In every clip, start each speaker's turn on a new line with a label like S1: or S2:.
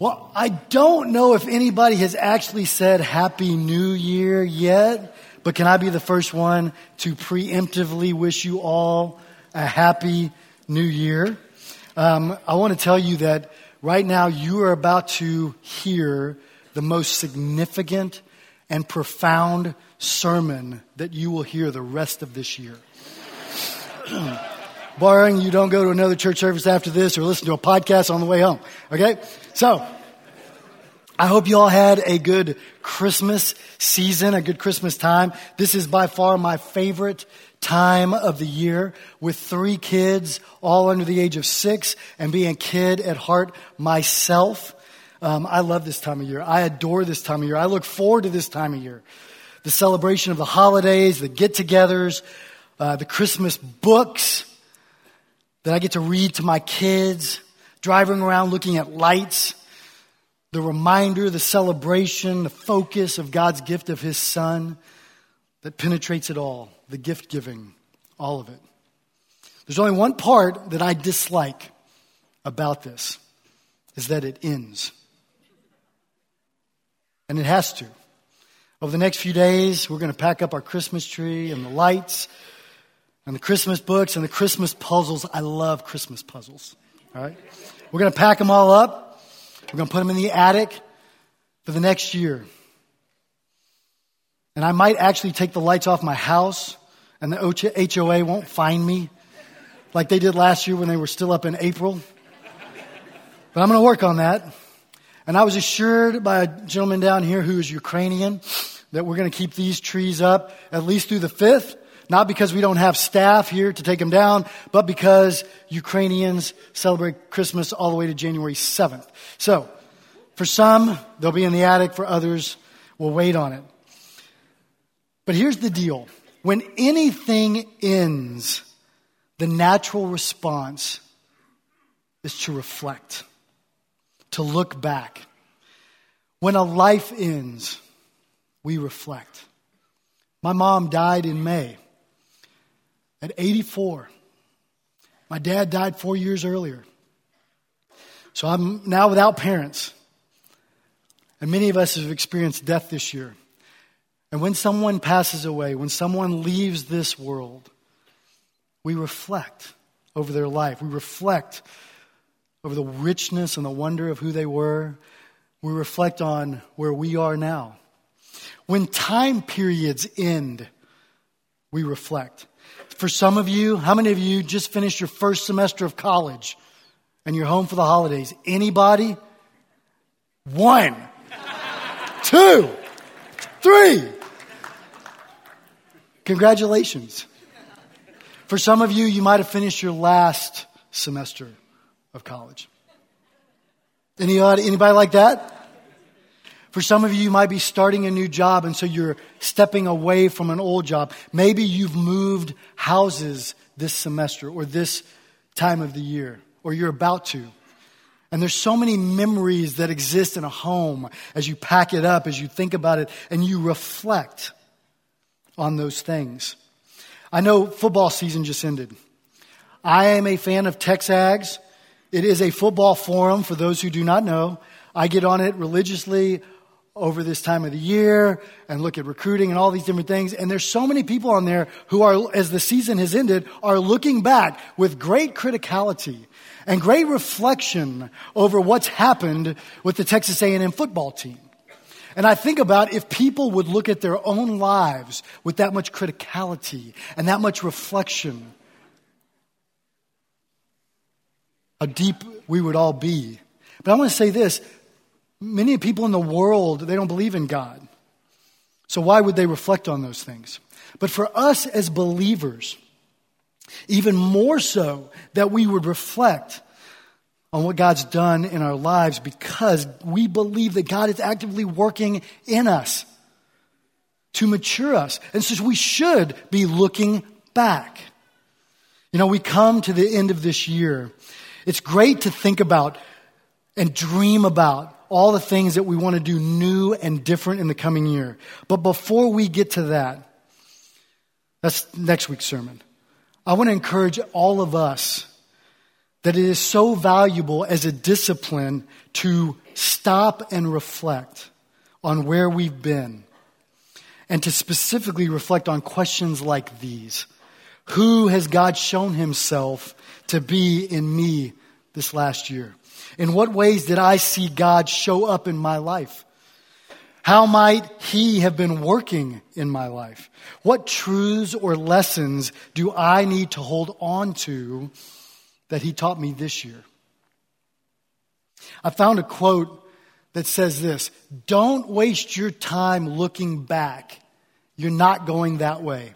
S1: Well, I don't know if anybody has actually said Happy New Year yet, but can I be the first one to preemptively wish you all a Happy New Year? Um, I want to tell you that right now you are about to hear the most significant and profound sermon that you will hear the rest of this year. barring you don't go to another church service after this or listen to a podcast on the way home. Okay? So, I hope you all had a good Christmas season, a good Christmas time. This is by far my favorite time of the year with three kids, all under the age of six, and being a kid at heart myself. Um, I love this time of year. I adore this time of year. I look forward to this time of year. The celebration of the holidays, the get togethers, uh, the Christmas books, that I get to read to my kids, driving around looking at lights, the reminder, the celebration, the focus of God's gift of His Son that penetrates it all, the gift giving, all of it. There's only one part that I dislike about this is that it ends. And it has to. Over the next few days, we're going to pack up our Christmas tree and the lights and the Christmas books and the Christmas puzzles. I love Christmas puzzles. All right? We're going to pack them all up. We're going to put them in the attic for the next year. And I might actually take the lights off my house and the HOA won't find me like they did last year when they were still up in April. But I'm going to work on that. And I was assured by a gentleman down here who is Ukrainian that we're going to keep these trees up at least through the 5th. Not because we don't have staff here to take them down, but because Ukrainians celebrate Christmas all the way to January 7th. So, for some, they'll be in the attic. For others, we'll wait on it. But here's the deal. When anything ends, the natural response is to reflect, to look back. When a life ends, we reflect. My mom died in May at 84. My dad died four years earlier. So I'm now without parents. And many of us have experienced death this year. And when someone passes away, when someone leaves this world, we reflect over their life. We reflect over the richness and the wonder of who they were. We reflect on where we are now. When time periods end, we reflect. For some of you, how many of you just finished your first semester of college and you're home for the holidays? Anybody? One, two, three. Congratulations. For some of you, you might have finished your last semester of college. Anybody, anybody like that? For some of you, you might be starting a new job and so you're stepping away from an old job. Maybe you've moved houses this semester or this time of the year, or you're about to. And there's so many memories that exist in a home as you pack it up, as you think about it, and you reflect on those things. I know football season just ended. I am a fan of Texags. It is a football forum for those who do not know. I get on it religiously over this time of the year and look at recruiting and all these different things. And there's so many people on there who are, as the season has ended, are looking back with great criticality and great reflection over what's happened with the Texas A&M football team. And I think about if people would look at their own lives with that much criticality and that much reflection, how deep we would all be. But I want to say this Many people in the world, they don't believe in God. So why would they reflect on those things? But for us as believers, even more so that we would reflect on what God's done in our lives because we believe that God is actively working in us to mature us. And so we should be looking back. You know, we come to the end of this year. It's great to think about and dream about all the things that we want to do new and different in the coming year. But before we get to that, that's next week's sermon. I want to encourage all of us that it is so valuable as a discipline to stop and reflect on where we've been and to specifically reflect on questions like these. Who has God shown himself to be in me this last year? In what ways did I see God show up in my life? How might He have been working in my life? What truths or lessons do I need to hold on to that He taught me this year? I found a quote that says this Don't waste your time looking back. You're not going that way.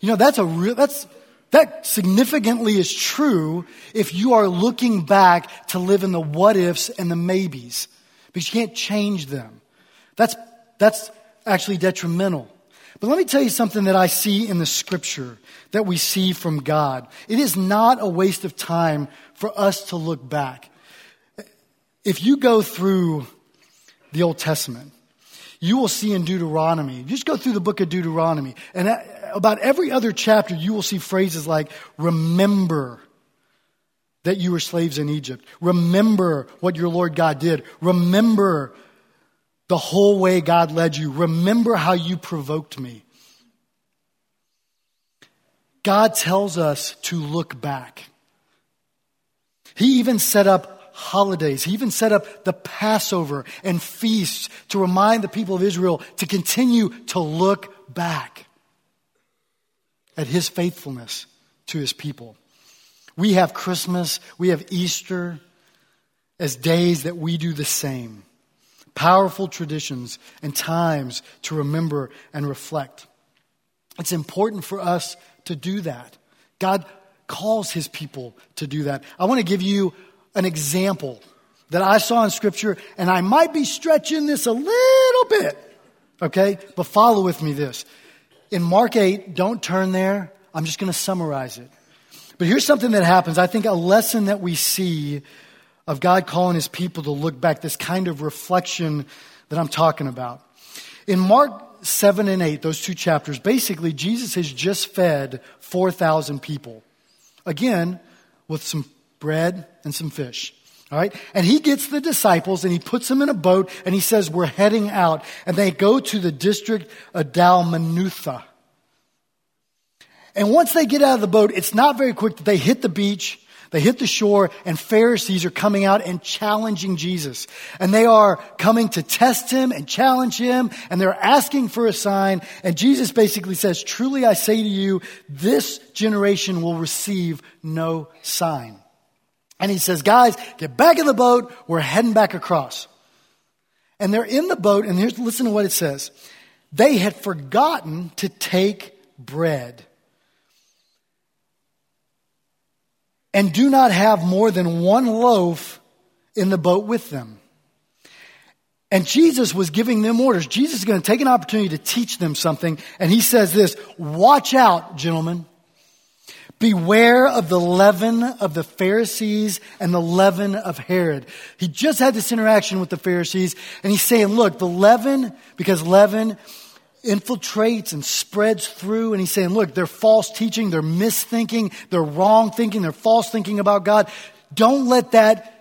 S1: You know, that's a real, that's, that significantly is true if you are looking back to live in the what ifs and the maybes, because you can't change them. That's, that's actually detrimental. But let me tell you something that I see in the scripture that we see from God. It is not a waste of time for us to look back. If you go through the Old Testament, you will see in Deuteronomy, just go through the book of Deuteronomy, and about every other chapter, you will see phrases like, remember that you were slaves in Egypt. Remember what your Lord God did. Remember the whole way God led you. Remember how you provoked me. God tells us to look back. He even set up holidays. He even set up the Passover and feasts to remind the people of Israel to continue to look back at his faithfulness to his people. We have Christmas, we have Easter as days that we do the same. Powerful traditions and times to remember and reflect. It's important for us to do that. God calls his people to do that. I want to give you an example that I saw in scripture, and I might be stretching this a little bit, okay? But follow with me this. In Mark 8, don't turn there. I'm just going to summarize it. But here's something that happens. I think a lesson that we see of God calling his people to look back, this kind of reflection that I'm talking about. In Mark 7 and 8, those two chapters, basically Jesus has just fed 4,000 people. Again, with some bread and some fish. All right. And he gets the disciples and he puts them in a boat and he says, we're heading out. And they go to the district of Dalmanutha. And once they get out of the boat, it's not very quick that they hit the beach. They hit the shore and Pharisees are coming out and challenging Jesus. And they are coming to test him and challenge him and they're asking for a sign. And Jesus basically says, truly I say to you, this generation will receive no sign. And he says, guys, get back in the boat. We're heading back across. And they're in the boat, and here's, listen to what it says. They had forgotten to take bread. And do not have more than one loaf in the boat with them. And Jesus was giving them orders. Jesus is going to take an opportunity to teach them something. And he says this, watch out, gentlemen. Beware of the leaven of the Pharisees and the leaven of Herod. He just had this interaction with the Pharisees and he's saying, look, the leaven, because leaven infiltrates and spreads through and he's saying, look, they're false teaching, they're misthinking, they're wrong thinking, they're false thinking about God. Don't let that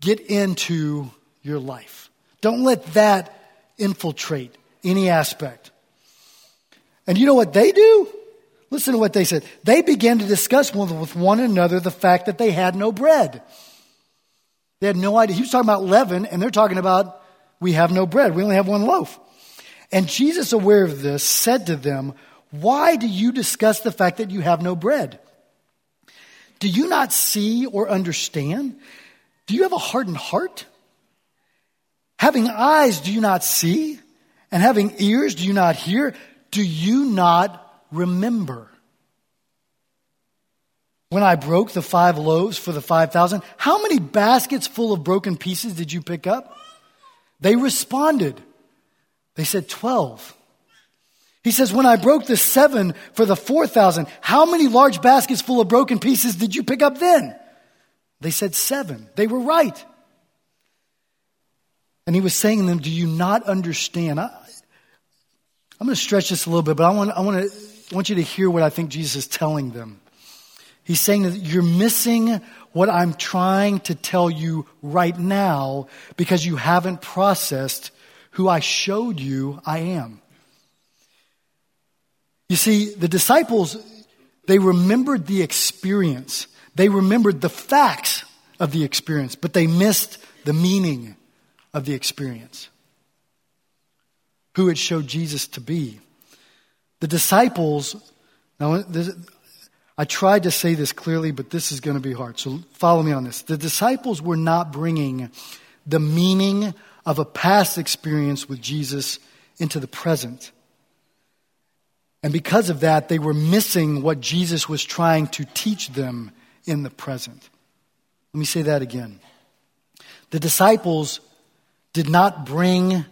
S1: get into your life. Don't let that infiltrate any aspect. And you know what they do? Listen to what they said. They began to discuss with one another the fact that they had no bread. They had no idea. He was talking about leaven, and they're talking about, we have no bread. We only have one loaf. And Jesus, aware of this, said to them, Why do you discuss the fact that you have no bread? Do you not see or understand? Do you have a hardened heart? Having eyes, do you not see? And having ears, do you not hear? Do you not remember. When I broke the five loaves for the 5,000, how many baskets full of broken pieces did you pick up? They responded. They said 12. He says, when I broke the seven for the 4,000, how many large baskets full of broken pieces did you pick up then? They said seven. They were right. And he was saying to them, do you not understand? I, am going to stretch this a little bit, but I want, I want to I want you to hear what I think Jesus is telling them. He's saying that you're missing what I'm trying to tell you right now because you haven't processed who I showed you I am. You see, the disciples, they remembered the experience. They remembered the facts of the experience, but they missed the meaning of the experience. Who it showed Jesus to be. The disciples, now this, I tried to say this clearly, but this is going to be hard. So follow me on this. The disciples were not bringing the meaning of a past experience with Jesus into the present. And because of that, they were missing what Jesus was trying to teach them in the present. Let me say that again. The disciples did not bring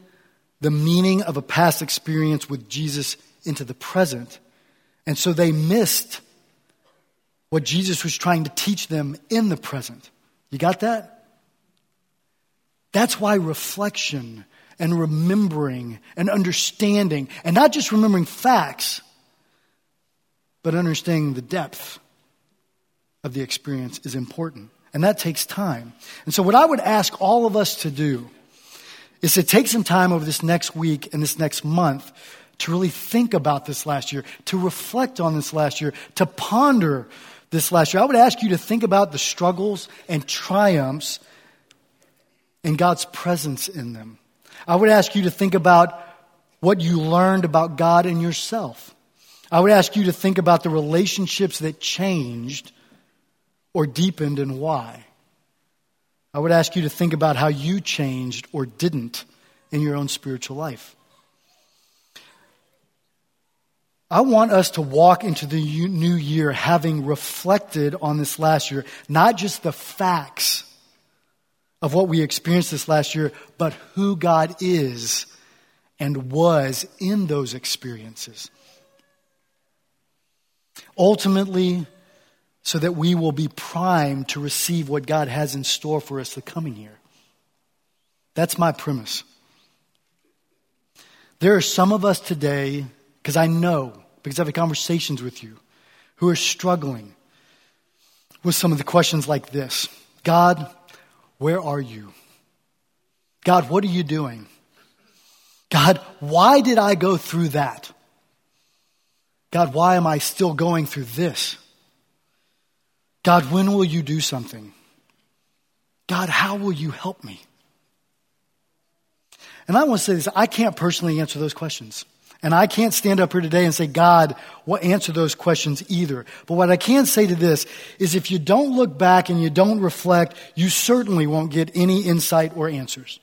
S1: the meaning of a past experience with Jesus into the present. And so they missed what Jesus was trying to teach them in the present. You got that? That's why reflection and remembering and understanding, and not just remembering facts, but understanding the depth of the experience is important. And that takes time. And so, what I would ask all of us to do is to take some time over this next week and this next month to really think about this last year, to reflect on this last year, to ponder this last year. I would ask you to think about the struggles and triumphs and God's presence in them. I would ask you to think about what you learned about God and yourself. I would ask you to think about the relationships that changed or deepened and why. I would ask you to think about how you changed or didn't in your own spiritual life. I want us to walk into the new year having reflected on this last year, not just the facts of what we experienced this last year, but who God is and was in those experiences. Ultimately, so that we will be primed to receive what God has in store for us the coming year. That's my premise. There are some of us today because I know, because I've had conversations with you, who are struggling with some of the questions like this God, where are you? God, what are you doing? God, why did I go through that? God, why am I still going through this? God, when will you do something? God, how will you help me? And I want to say this I can't personally answer those questions. And I can't stand up here today and say, God will answer those questions either. But what I can say to this is if you don't look back and you don't reflect, you certainly won't get any insight or answers.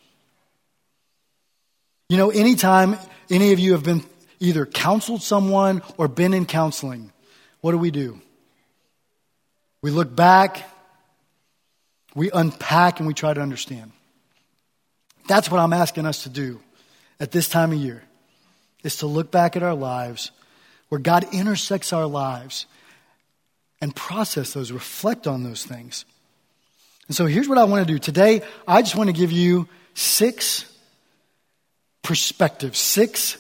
S1: You know, anytime any of you have been either counseled someone or been in counseling, what do we do? We look back, we unpack, and we try to understand. That's what I'm asking us to do at this time of year is to look back at our lives where God intersects our lives and process those, reflect on those things. And so here's what I want to do. Today, I just want to give you six perspectives, six,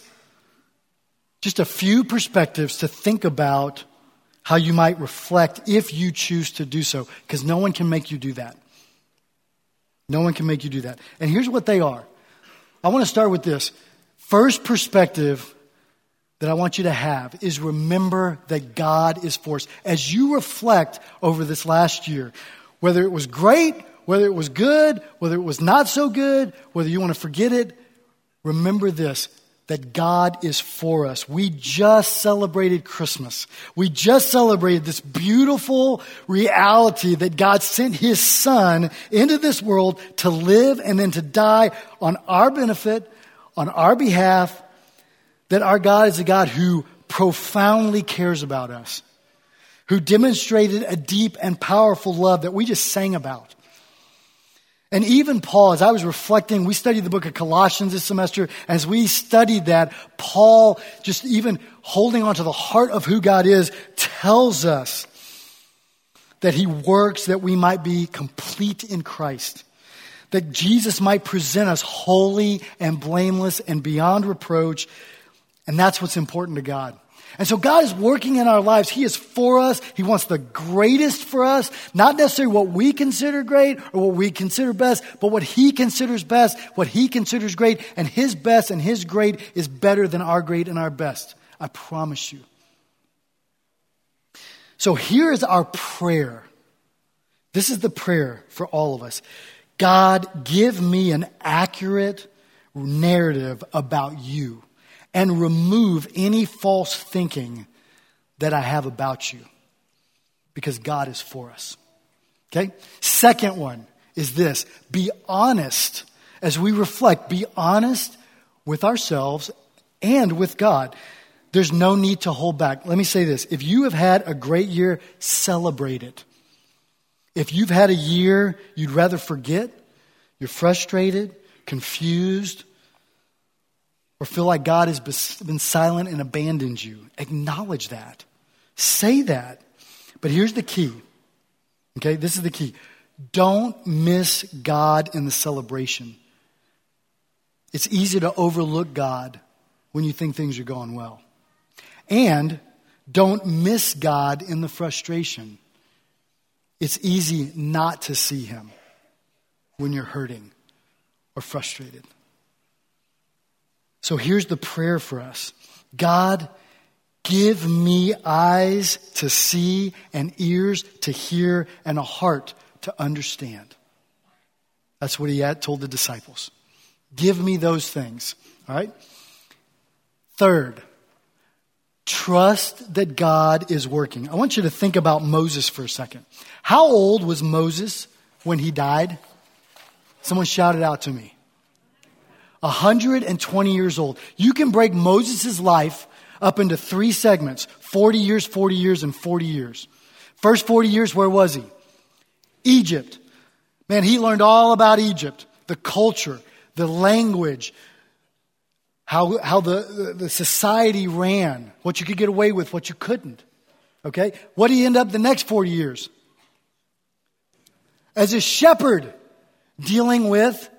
S1: just a few perspectives to think about how you might reflect if you choose to do so, because no one can make you do that. No one can make you do that. And here's what they are. I want to start with this. First perspective that I want you to have is remember that God is for us. As you reflect over this last year, whether it was great, whether it was good, whether it was not so good, whether you want to forget it, remember this that God is for us. We just celebrated Christmas. We just celebrated this beautiful reality that God sent His Son into this world to live and then to die on our benefit on our behalf that our God is a God who profoundly cares about us, who demonstrated a deep and powerful love that we just sang about. And even Paul, as I was reflecting, we studied the book of Colossians this semester. As we studied that, Paul, just even holding on to the heart of who God is, tells us that he works that we might be complete in Christ that Jesus might present us holy and blameless and beyond reproach. And that's what's important to God. And so God is working in our lives. He is for us. He wants the greatest for us. Not necessarily what we consider great or what we consider best, but what He considers best, what He considers great. And His best and His great is better than our great and our best. I promise you. So here is our prayer. This is the prayer for all of us. God, give me an accurate narrative about you and remove any false thinking that I have about you because God is for us. Okay? Second one is this be honest as we reflect, be honest with ourselves and with God. There's no need to hold back. Let me say this if you have had a great year, celebrate it. If you've had a year you'd rather forget, you're frustrated, confused, or feel like God has been silent and abandoned you, acknowledge that. Say that. But here's the key. Okay, this is the key. Don't miss God in the celebration. It's easy to overlook God when you think things are going well. And don't miss God in the frustration. It's easy not to see Him when you're hurting or frustrated. So here's the prayer for us God, give me eyes to see and ears to hear and a heart to understand. That's what he had told the disciples. Give me those things. All right? Third, trust that God is working. I want you to think about Moses for a second. How old was Moses when he died? Someone shouted out to me. 120 years old. You can break Moses' life up into three segments 40 years, 40 years, and 40 years. First 40 years, where was he? Egypt. Man, he learned all about Egypt, the culture, the language, how, how the, the society ran, what you could get away with, what you couldn't. Okay? What did he end up the next 40 years? As a shepherd, dealing with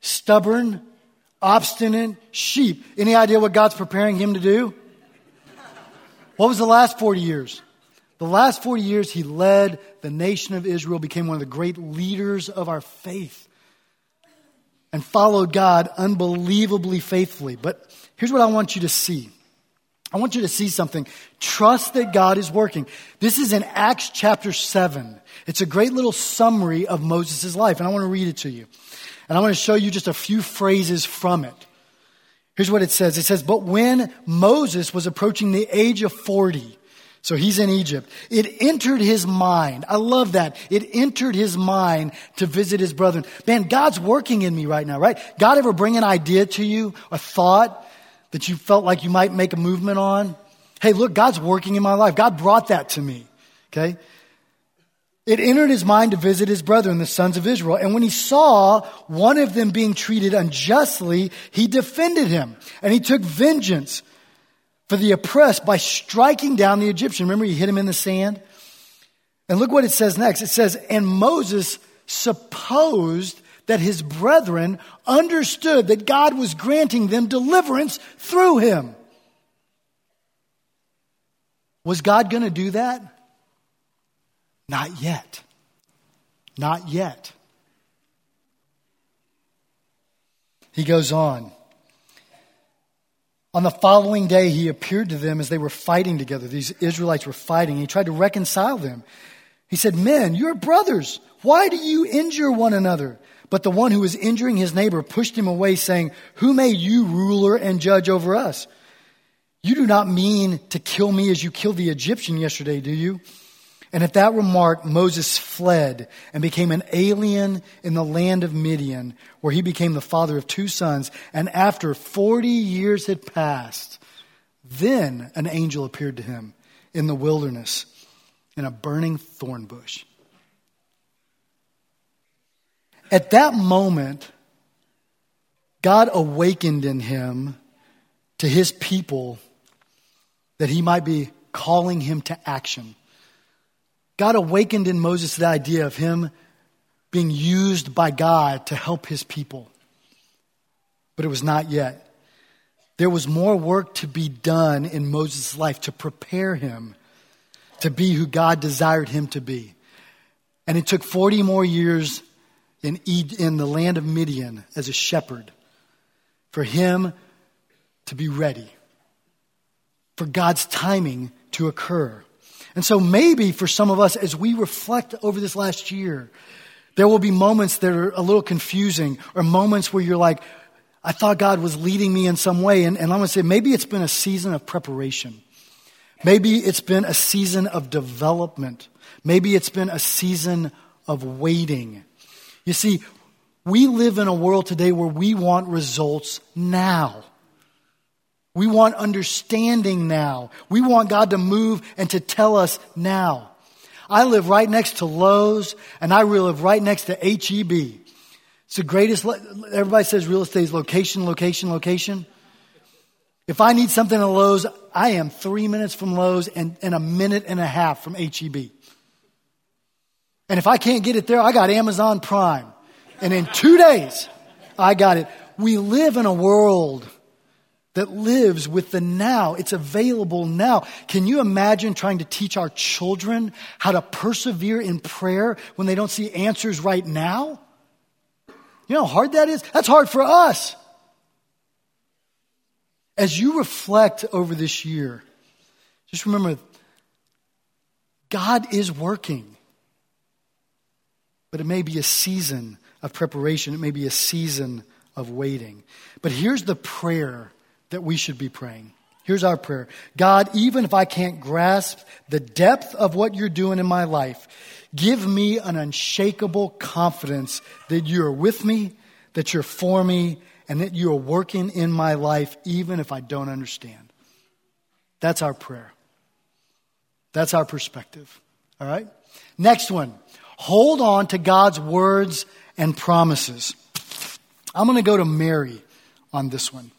S1: stubborn, obstinate sheep. Any idea what God's preparing him to do? What was the last 40 years? The last 40 years, he led the nation of Israel, became one of the great leaders of our faith, and followed God unbelievably faithfully. But here's what I want you to see. I want you to see something. Trust that God is working. This is in Acts chapter 7. It's a great little summary of Moses' life, and I want to read it to you. And I want to show you just a few phrases from it. Here's what it says. It says, but when Moses was approaching the age of 40, so he's in Egypt. It entered his mind. I love that. It entered his mind to visit his brethren. Man, God's working in me right now, right? God ever bring an idea to you, a thought that you felt like you might make a movement on? Hey, look, God's working in my life. God brought that to me. Okay? It entered his mind to visit his brethren, the sons of Israel. And when he saw one of them being treated unjustly, he defended him and he took vengeance for the oppressed by striking down the Egyptian. Remember, he hit him in the sand? And look what it says next. It says, and Moses supposed that his brethren understood that God was granting them deliverance through him. Was God going to do that? Not yet. Not yet. He goes on. On the following day, he appeared to them as they were fighting together. These Israelites were fighting. He tried to reconcile them. He said, Men, you're brothers. Why do you injure one another? But the one who was injuring his neighbor pushed him away, saying, Who made you ruler and judge over us? You do not mean to kill me as you killed the Egyptian yesterday, do you? And at that remark, Moses fled and became an alien in the land of Midian, where he became the father of two sons. And after 40 years had passed, then an angel appeared to him in the wilderness in a burning thorn bush. At that moment, God awakened in him to his people that he might be calling him to action. God awakened in Moses the idea of him being used by God to help his people. But it was not yet. there was more work to be done in Moses' life to prepare him to be who God desired him to be. And it took 40 more years in, in the land of Midian as a shepherd for him to be ready, for God's timing to occur. And so maybe for some of us, as we reflect over this last year, there will be moments that are a little confusing or moments where you're like, I thought God was leading me in some way. And, and I'm going to say, maybe it's been a season of preparation. Maybe it's been a season of development. Maybe it's been a season of waiting. You see, we live in a world today where we want results now. We want understanding now. We want God to move and to tell us now. I live right next to Lowe's and I live right next to HEB. It's the greatest, everybody says real estate is location, location, location. If I need something at Lowe's, I am three minutes from Lowe's and, and a minute and a half from HEB. And if I can't get it there, I got Amazon Prime. And in two days, I got it. We live in a world that lives with the now. It's available now. Can you imagine trying to teach our children how to persevere in prayer when they don't see answers right now? You know how hard that is? That's hard for us. As you reflect over this year, just remember God is working. But it may be a season of preparation, it may be a season of waiting. But here's the prayer that we should be praying. Here's our prayer God, even if I can't grasp the depth of what you're doing in my life, give me an unshakable confidence that you're with me, that you're for me, and that you are working in my life even if I don't understand. That's our prayer. That's our perspective. All right? Next one. Hold on to God's words and promises. I'm going to go to Mary on this one.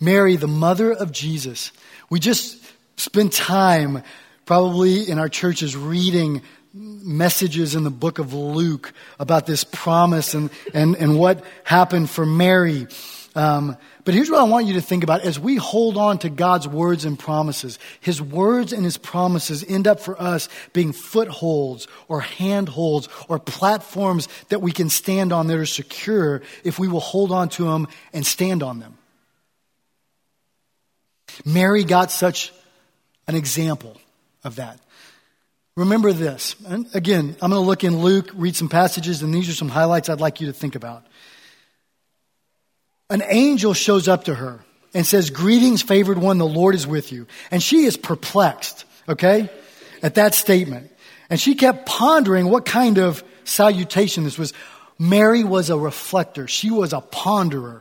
S1: Mary, the mother of Jesus. We just spent time probably in our churches reading messages in the book of Luke about this promise and, and, and what happened for Mary. Um, but here's what I want you to think about as we hold on to God's words and promises. His words and His promises end up for us being footholds or handholds or platforms that we can stand on that are secure if we will hold on to them and stand on them. Mary got such an example of that. Remember this. And again, I'm going to look in Luke, read some passages, and these are some highlights I'd like you to think about. An angel shows up to her and says, Greetings, favored one, the Lord is with you. And she is perplexed, okay, at that statement. And she kept pondering what kind of salutation this was. Mary was a reflector, she was a ponderer,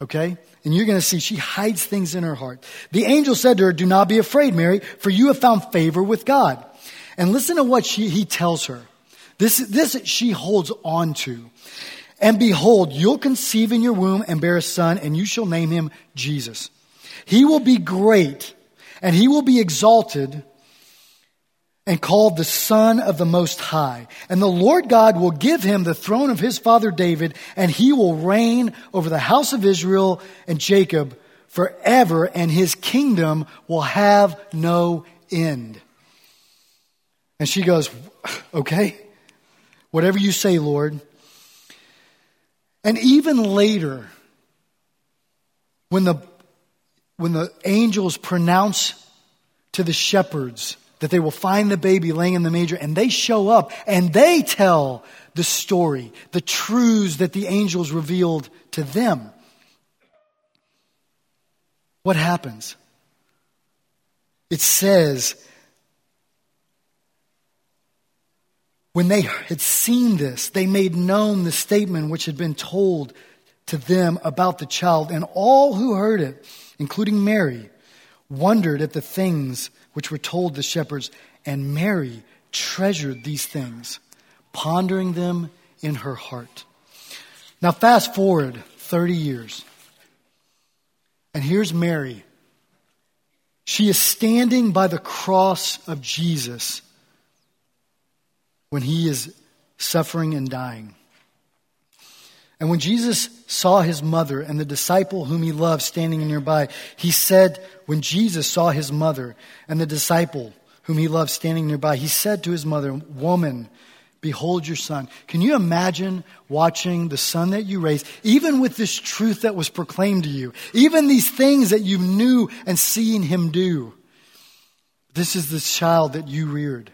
S1: okay? And you're going to see she hides things in her heart. The angel said to her, Do not be afraid, Mary, for you have found favor with God. And listen to what she, he tells her. This, this she holds on to. And behold, you'll conceive in your womb and bear a son, and you shall name him Jesus. He will be great, and he will be exalted and called the Son of the Most High. And the Lord God will give him the throne of his father David, and he will reign over the house of Israel and Jacob forever, and his kingdom will have no end. And she goes, Okay, whatever you say, Lord. And even later, when the, when the angels pronounce to the shepherds that they will find the baby laying in the manger, and they show up and they tell the story, the truths that the angels revealed to them. What happens? It says When they had seen this, they made known the statement which had been told to them about the child, and all who heard it, including Mary, wondered at the things which were told the shepherds, and Mary treasured these things, pondering them in her heart. Now, fast forward 30 years, and here's Mary. She is standing by the cross of Jesus when he is suffering and dying. And when Jesus saw his mother and the disciple whom he loved standing nearby, he said, when Jesus saw his mother and the disciple whom he loved standing nearby, he said to his mother, Woman, behold your son. Can you imagine watching the son that you raised, even with this truth that was proclaimed to you, even these things that you knew and seeing him do? This is the child that you reared.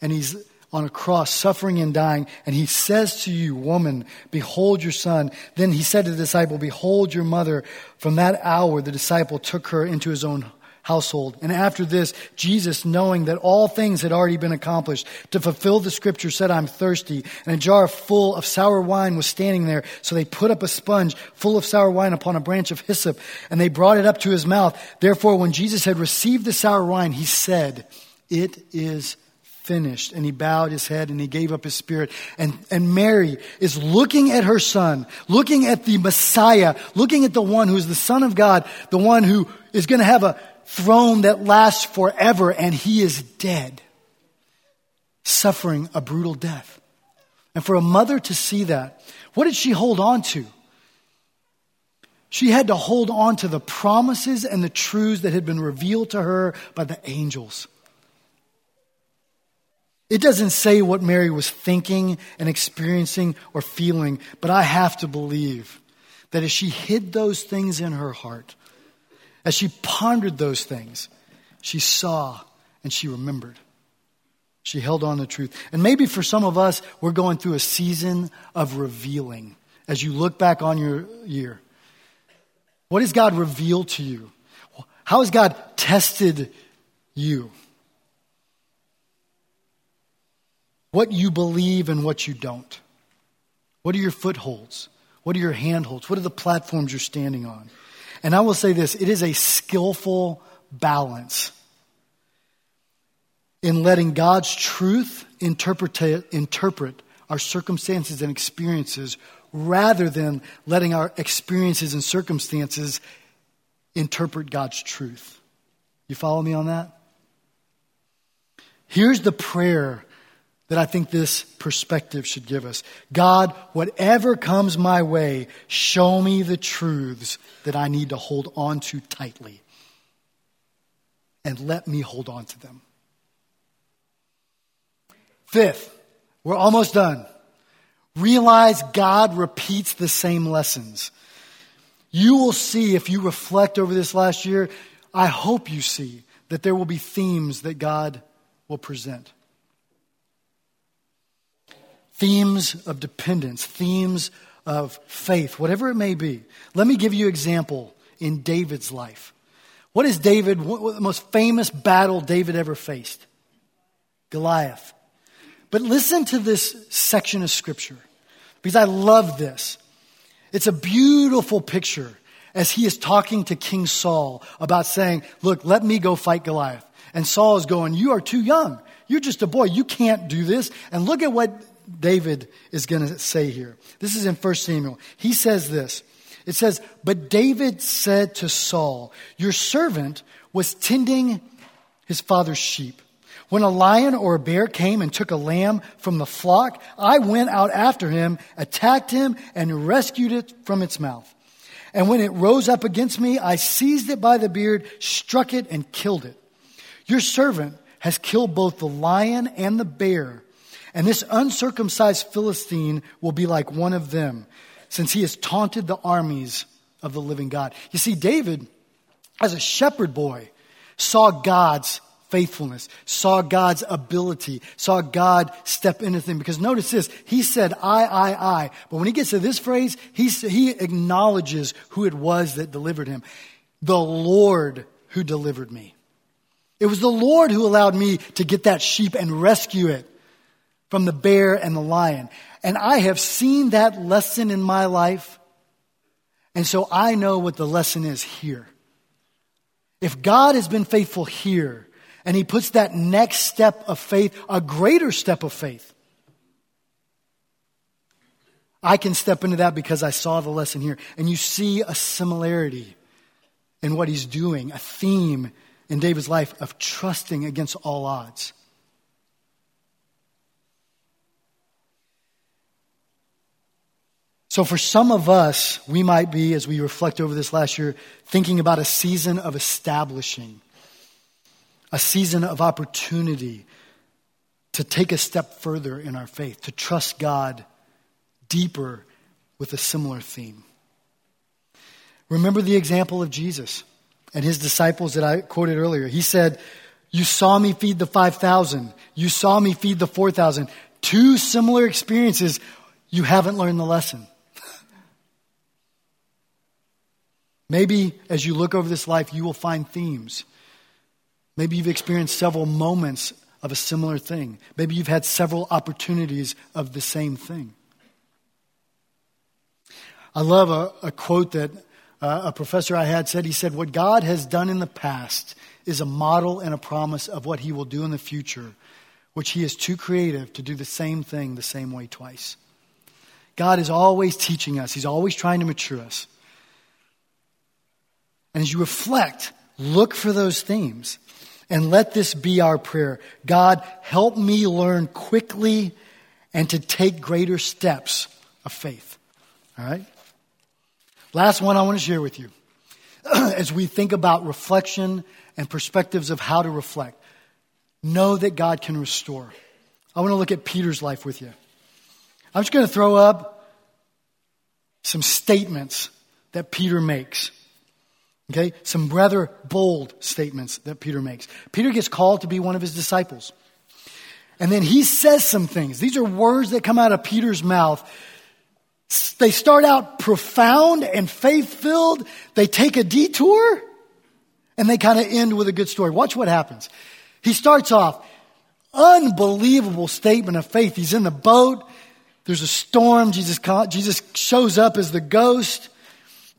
S1: And he's on a cross, suffering and dying. And he says to you, Woman, behold your son. Then he said to the disciple, Behold your mother. From that hour, the disciple took her into his own household. And after this, Jesus, knowing that all things had already been accomplished, to fulfill the scripture, said, I'm thirsty. And a jar full of sour wine was standing there. So they put up a sponge full of sour wine upon a branch of hyssop, and they brought it up to his mouth. Therefore, when Jesus had received the sour wine, he said, It is finished. And he bowed his head and he gave up his spirit. And, and Mary is looking at her son, looking at the Messiah, looking at the one who is the Son of God, the one who is going to have a throne that lasts forever, and he is dead, suffering a brutal death. And for a mother to see that, what did she hold on to? She had to hold on to the promises and the truths that had been revealed to her by the angels. It doesn't say what Mary was thinking and experiencing or feeling, but I have to believe that as she hid those things in her heart, as she pondered those things, she saw and she remembered. She held on to the truth. And maybe for some of us, we're going through a season of revealing as you look back on your year. What has God revealed to you? How has God tested you? What you believe and what you don't. What are your footholds? What are your handholds? What are the platforms you're standing on? And I will say this it is a skillful balance in letting God's truth interpret, interpret our circumstances and experiences rather than letting our experiences and circumstances interpret God's truth. You follow me on that? Here's the prayer that I think this perspective should give us. God, whatever comes my way, show me the truths that I need to hold on to tightly. And let me hold on to them. Fifth, we're almost done. Realize God repeats the same lessons. You will see if you reflect over this last year, I hope you see that there will be themes that God will present themes of dependence, themes of faith, whatever it may be. Let me give you an example in David's life. What is David, what, the most famous battle David ever faced? Goliath. But listen to this section of scripture because I love this. It's a beautiful picture as he is talking to King Saul about saying, Look, let me go fight Goliath. And Saul is going, You are too young. You're just a boy. You can't do this. And look at what David is going to say here. This is in 1 Samuel. He says this. It says, But David said to Saul, Your servant was tending his father's sheep. When a lion or a bear came and took a lamb from the flock, I went out after him, attacked him, and rescued it from its mouth. And when it rose up against me, I seized it by the beard, struck it, and killed it. Your servant has killed both the lion and the bear and this uncircumcised Philistine will be like one of them, since he has taunted the armies of the living God. You see, David, as a shepherd boy, saw God's faithfulness, saw God's ability, saw God step into things. Because notice this, he said, I, I, I. But when he gets to this phrase, he, he acknowledges who it was that delivered him. The Lord who delivered me. It was the Lord who allowed me to get that sheep and rescue it from the bear and the lion. And I have seen that lesson in my life. And so I know what the lesson is here. If God has been faithful here and he puts that next step of faith, a greater step of faith, I can step into that because I saw the lesson here. And you see a similarity in what he's doing, a theme in David's life of trusting against all odds. So for some of us, we might be, as we reflect over this last year, thinking about a season of establishing, a season of opportunity to take a step further in our faith, to trust God deeper with a similar theme. Remember the example of Jesus and his disciples that I quoted earlier. He said, You saw me feed the 5,000. You saw me feed the 4,000. Two similar experiences. You haven't learned the lesson. Maybe as you look over this life, you will find themes. Maybe you've experienced several moments of a similar thing. Maybe you've had several opportunities of the same thing. I love a, a quote that uh, a professor I had said. He said, What God has done in the past is a model and a promise of what he will do in the future, which he is too creative to do the same thing the same way twice. God is always teaching us, he's always trying to mature us. And as you reflect, look for those themes and let this be our prayer. God, help me learn quickly and to take greater steps of faith. All right? Last one I want to share with you as we think about reflection and perspectives of how to reflect. Know that God can restore. I want to look at Peter's life with you. I'm just going to throw up some statements that Peter makes. Okay? Some rather bold statements that Peter makes. Peter gets called to be one of his disciples. And then he says some things. These are words that come out of Peter's mouth they start out profound and faith filled. They take a detour and they kind of end with a good story. Watch what happens. He starts off, unbelievable statement of faith. He's in the boat. There's a storm. Jesus, Jesus shows up as the ghost,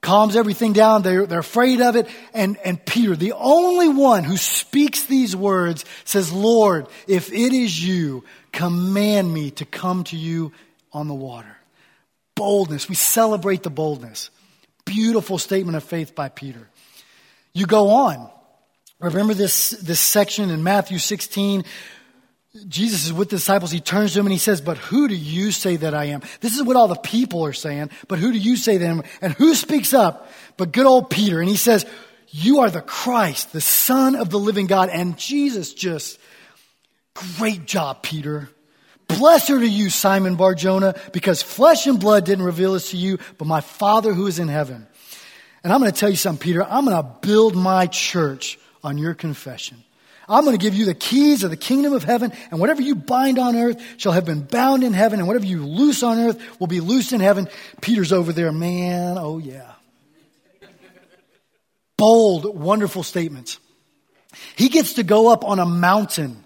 S1: calms everything down. They're, they're afraid of it. And, and Peter, the only one who speaks these words, says, Lord, if it is you, command me to come to you on the water boldness. We celebrate the boldness. Beautiful statement of faith by Peter. You go on. Remember this, this section in Matthew 16. Jesus is with the disciples. He turns to them and he says, But who do you say that I am? This is what all the people are saying. But who do you say them? And who speaks up? But good old Peter. And he says, You are the Christ, the Son of the living God. And Jesus just, great job, Peter. Blessed are you, Simon Barjona, because flesh and blood didn't reveal this to you, but my Father who is in heaven. And I'm going to tell you something, Peter. I'm going to build my church on your confession. I'm going to give you the keys of the kingdom of heaven, and whatever you bind on earth shall have been bound in heaven, and whatever you loose on earth will be loosed in heaven. Peter's over there, man, oh yeah. Bold, wonderful statements. He gets to go up on a mountain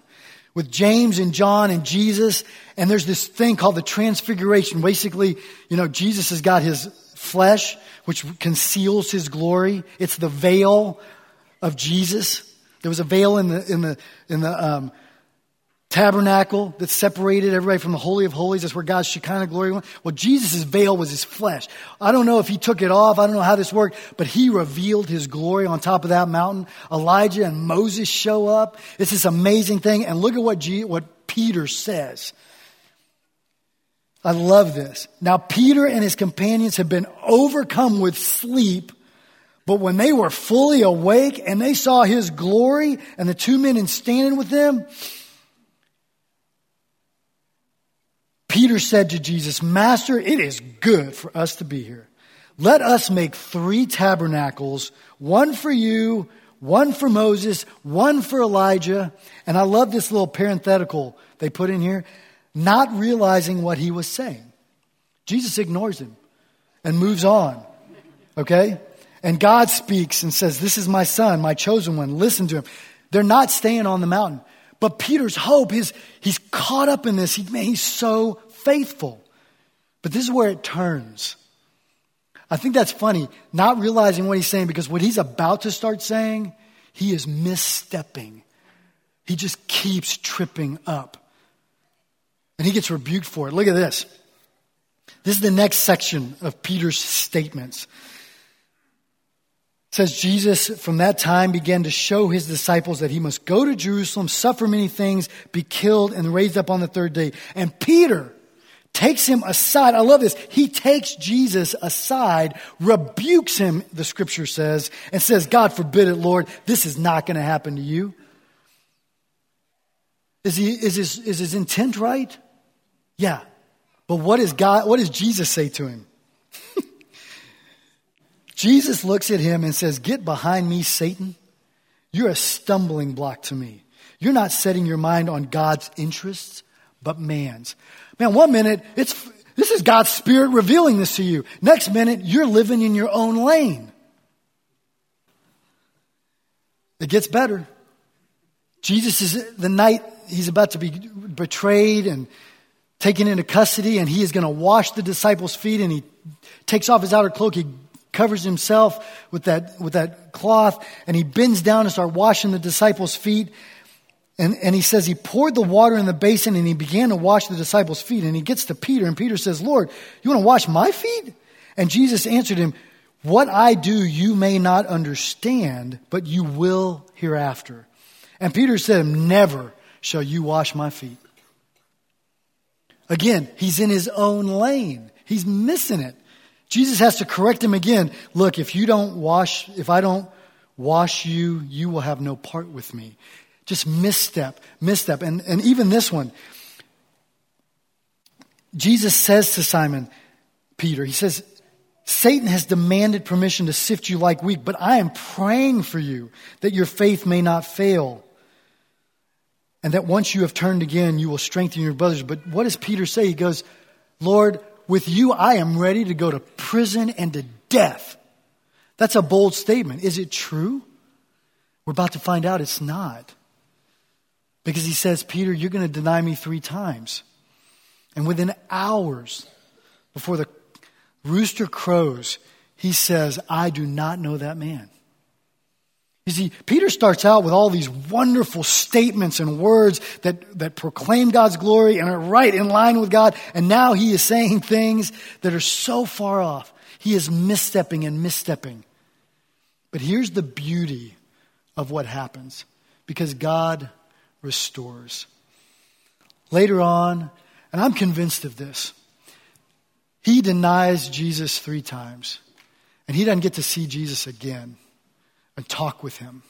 S1: with James and John and Jesus. And there's this thing called the transfiguration. Basically, you know, Jesus has got his flesh, which conceals his glory. It's the veil of Jesus. There was a veil in the, in the, in the, um, tabernacle that separated everybody from the Holy of Holies. That's where God's Shekinah glory went. Well, Jesus' veil was his flesh. I don't know if he took it off. I don't know how this worked, but he revealed his glory on top of that mountain. Elijah and Moses show up. It's this amazing thing. And look at what, what Peter says. I love this. Now, Peter and his companions have been overcome with sleep. But when they were fully awake and they saw his glory and the two men standing with them, Peter said to Jesus, Master, it is good for us to be here. Let us make three tabernacles, one for you, one for Moses, one for Elijah. And I love this little parenthetical they put in here, not realizing what he was saying. Jesus ignores him and moves on. Okay? And God speaks and says, This is my son, my chosen one. Listen to him. They're not staying on the mountain. But Peter's hope is he's caught up in this. He, man, he's so faithful. But this is where it turns. I think that's funny, not realizing what he's saying because what he's about to start saying, he is misstepping. He just keeps tripping up. And he gets rebuked for it. Look at this. This is the next section of Peter's statements says Jesus from that time began to show his disciples that he must go to Jerusalem, suffer many things, be killed, and raised up on the third day. And Peter, takes him aside. I love this. He takes Jesus aside, rebukes him, the scripture says, and says, God forbid it, Lord, this is not going to happen to you. Is, he, is, his, is his intent right? Yeah. But what, is God, what does Jesus say to him? Jesus looks at him and says, Get behind me, Satan. You're a stumbling block to me. You're not setting your mind on God's interests, but man's. Man, one minute, it's, this is God's Spirit revealing this to you. Next minute, you're living in your own lane. It gets better. Jesus is the night he's about to be betrayed and taken into custody, and he is going to wash the disciples' feet, and he takes off his outer cloak. He covers himself with that, with that cloth, and he bends down and starts washing the disciples' feet. And, and he says he poured the water in the basin and he began to wash the disciples' feet. And he gets to Peter, and Peter says, Lord, you want to wash my feet? And Jesus answered him, What I do you may not understand, but you will hereafter. And Peter said, Never shall you wash my feet. Again, he's in his own lane. He's missing it. Jesus has to correct him again. Look, if you don't wash, if I don't wash you, you will have no part with me. Just misstep, misstep. And, and even this one, Jesus says to Simon Peter, he says, Satan has demanded permission to sift you like wheat, but I am praying for you that your faith may not fail. And that once you have turned again, you will strengthen your brothers. But what does Peter say? He goes, Lord, with you, I am ready to go to prison and to death. That's a bold statement. Is it true? We're about to find out it's not. Because he says, Peter, you're going to deny me three times. And within hours before the rooster crows, he says, I do not know that man. You see, Peter starts out with all these wonderful statements and words that, that proclaim God's glory and are right in line with God. And now he is saying things that are so far off. He is misstepping and misstepping. But here's the beauty of what happens because God restores. Later on, and I'm convinced of this, he denies Jesus three times, and he doesn't get to see Jesus again and talk with him.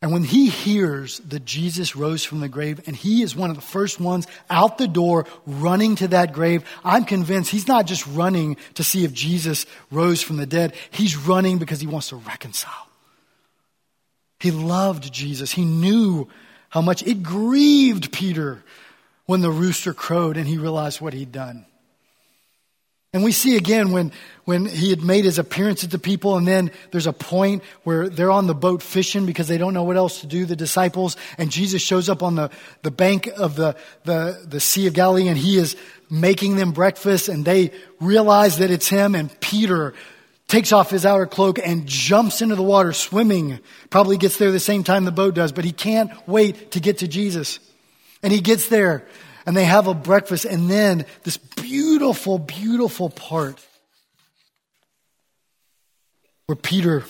S1: And when he hears that Jesus rose from the grave and he is one of the first ones out the door running to that grave, I'm convinced he's not just running to see if Jesus rose from the dead. He's running because he wants to reconcile. He loved Jesus. He knew how much it grieved Peter when the rooster crowed and he realized what he'd done. And we see again when, when he had made his appearance at the people, and then there's a point where they're on the boat fishing because they don't know what else to do, the disciples, and Jesus shows up on the, the bank of the, the, the Sea of Galilee, and he is making them breakfast, and they realize that it's him, and Peter takes off his outer cloak and jumps into the water swimming. Probably gets there the same time the boat does, but he can't wait to get to Jesus. And he gets there, and they have a breakfast, and then this beautiful, beautiful part where Peter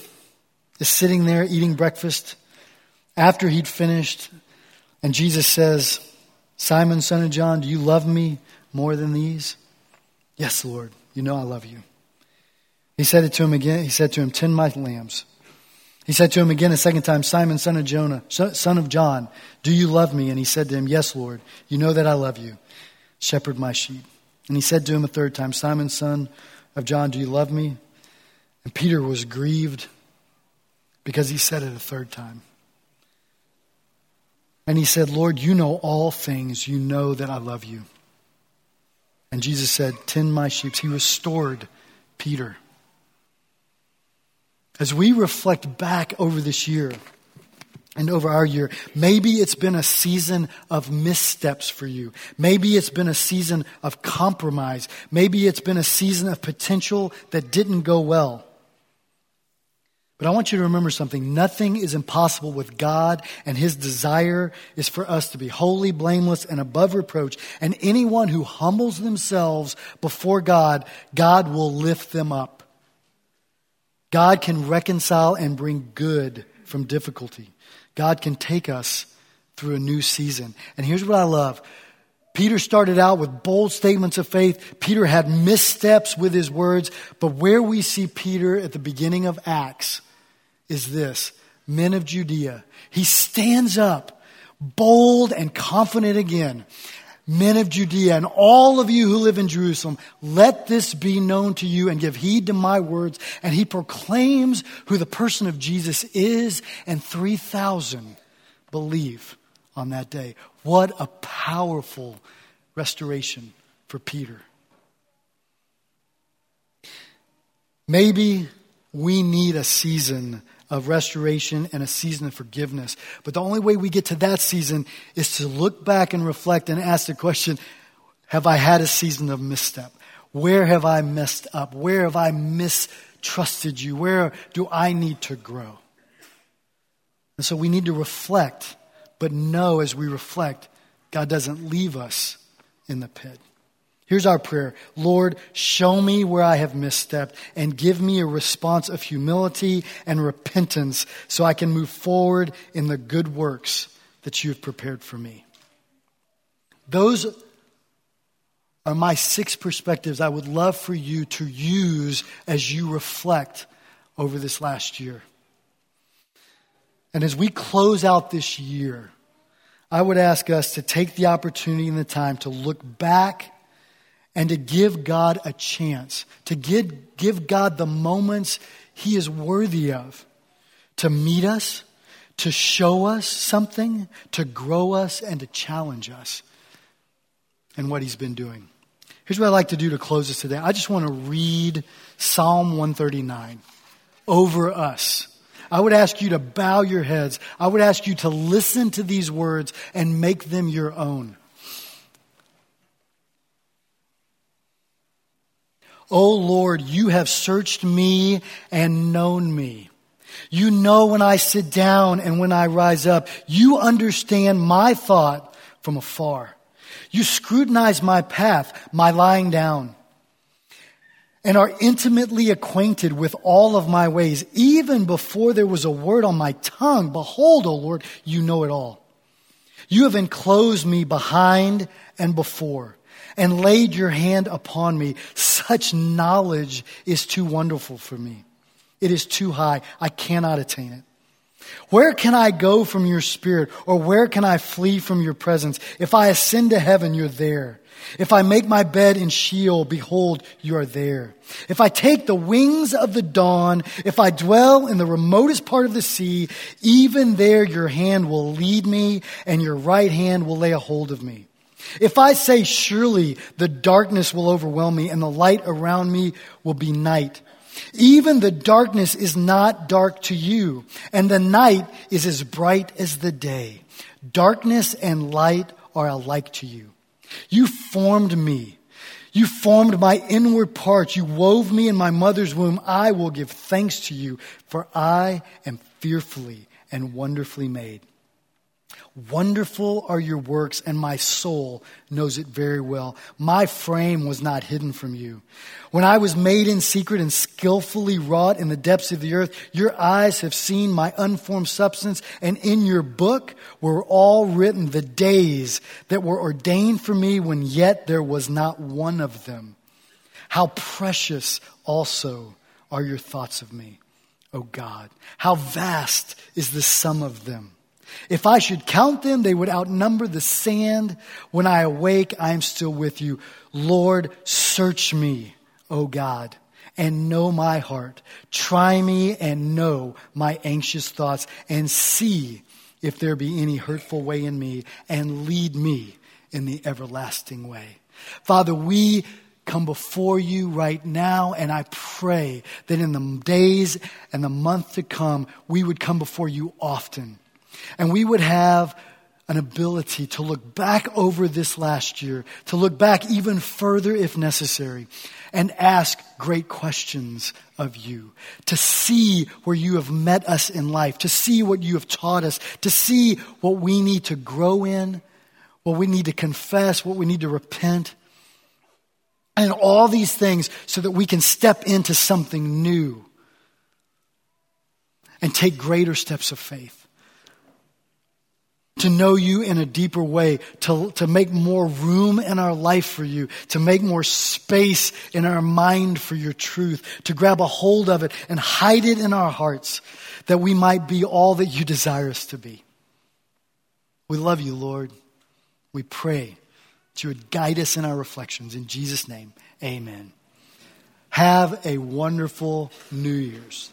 S1: is sitting there eating breakfast after he'd finished, and Jesus says, Simon, son of John, do you love me more than these? Yes, Lord, you know I love you. He said it to him again. He said to him, Tend my lambs. He said to him again a second time, Simon, son of Jonah, son of John, do you love me? And he said to him, Yes, Lord. You know that I love you. Shepherd my sheep. And he said to him a third time, Simon, son of John, do you love me? And Peter was grieved because he said it a third time. And he said, Lord, you know all things. You know that I love you. And Jesus said, Tend my sheep. He restored Peter. As we reflect back over this year and over our year, maybe it's been a season of missteps for you. Maybe it's been a season of compromise. Maybe it's been a season of potential that didn't go well. But I want you to remember something. Nothing is impossible with God, and His desire is for us to be holy, blameless, and above reproach. And anyone who humbles themselves before God, God will lift them up. God can reconcile and bring good from difficulty. God can take us through a new season. And here's what I love Peter started out with bold statements of faith. Peter had missteps with his words. But where we see Peter at the beginning of Acts is this men of Judea. He stands up bold and confident again. Men of Judea and all of you who live in Jerusalem, let this be known to you and give heed to my words. And he proclaims who the person of Jesus is, and 3,000 believe on that day. What a powerful restoration for Peter. Maybe we need a season of restoration and a season of forgiveness. But the only way we get to that season is to look back and reflect and ask the question Have I had a season of misstep? Where have I messed up? Where have I mistrusted you? Where do I need to grow? And so we need to reflect, but know as we reflect, God doesn't leave us in the pit. Here's our prayer Lord, show me where I have misstepped and give me a response of humility and repentance so I can move forward in the good works that you have prepared for me. Those are my six perspectives I would love for you to use as you reflect over this last year. And as we close out this year, I would ask us to take the opportunity and the time to look back and to give God a chance, to give, give God the moments He is worthy of, to meet us, to show us something, to grow us, and to challenge us in what He's been doing. Here's what I'd like to do to close this today. I just want to read Psalm 139 over us. I would ask you to bow your heads. I would ask you to listen to these words and make them your own. O Lord, you have searched me and known me. You know when I sit down and when I rise up. You understand my thought from afar. You scrutinize my path, my lying down, and are intimately acquainted with all of my ways. Even before there was a word on my tongue, behold, O Lord, you know it all. You have enclosed me behind and before and laid your hand upon me. Such knowledge is too wonderful for me. It is too high. I cannot attain it. Where can I go from your spirit or where can I flee from your presence? If I ascend to heaven, you're there. If I make my bed in Sheol, behold, you are there. If I take the wings of the dawn, if I dwell in the remotest part of the sea, even there your hand will lead me and your right hand will lay a hold of me. If I say, surely the darkness will overwhelm me and the light around me will be night, even the darkness is not dark to you, and the night is as bright as the day. Darkness and light are alike to you. You formed me. You formed my inward parts. You wove me in my mother's womb. I will give thanks to you, for I am fearfully and wonderfully made. Wonderful are your works, and my soul knows it very well. My frame was not hidden from you. When I was made in secret and skillfully wrought in the depths of the earth, your eyes have seen my unformed substance, and in your book were all written the days that were ordained for me when yet there was not one of them. How precious also are your thoughts of me, O God. How vast is the sum of them. If I should count them, they would outnumber the sand. When I awake, I am still with you. Lord, search me, O God, and know my heart. Try me and know my anxious thoughts, and see if there be any hurtful way in me, and lead me in the everlasting way. Father, we come before you right now, and I pray that in the days and the month to come, we would come before you often and we would have an ability to look back over this last year, to look back even further if necessary, and ask great questions of you, to see where you have met us in life, to see what you have taught us, to see what we need to grow in, what we need to confess, what we need to repent, and all these things so that we can step into something new and take greater steps of faith. To know you in a deeper way, to, to make more room in our life for you, to make more space in our mind for your truth, to grab a hold of it and hide it in our hearts that we might be all that you desire us to be. We love you, Lord. We pray that you would guide us in our reflections. In Jesus' name, amen. Have a wonderful New Year's.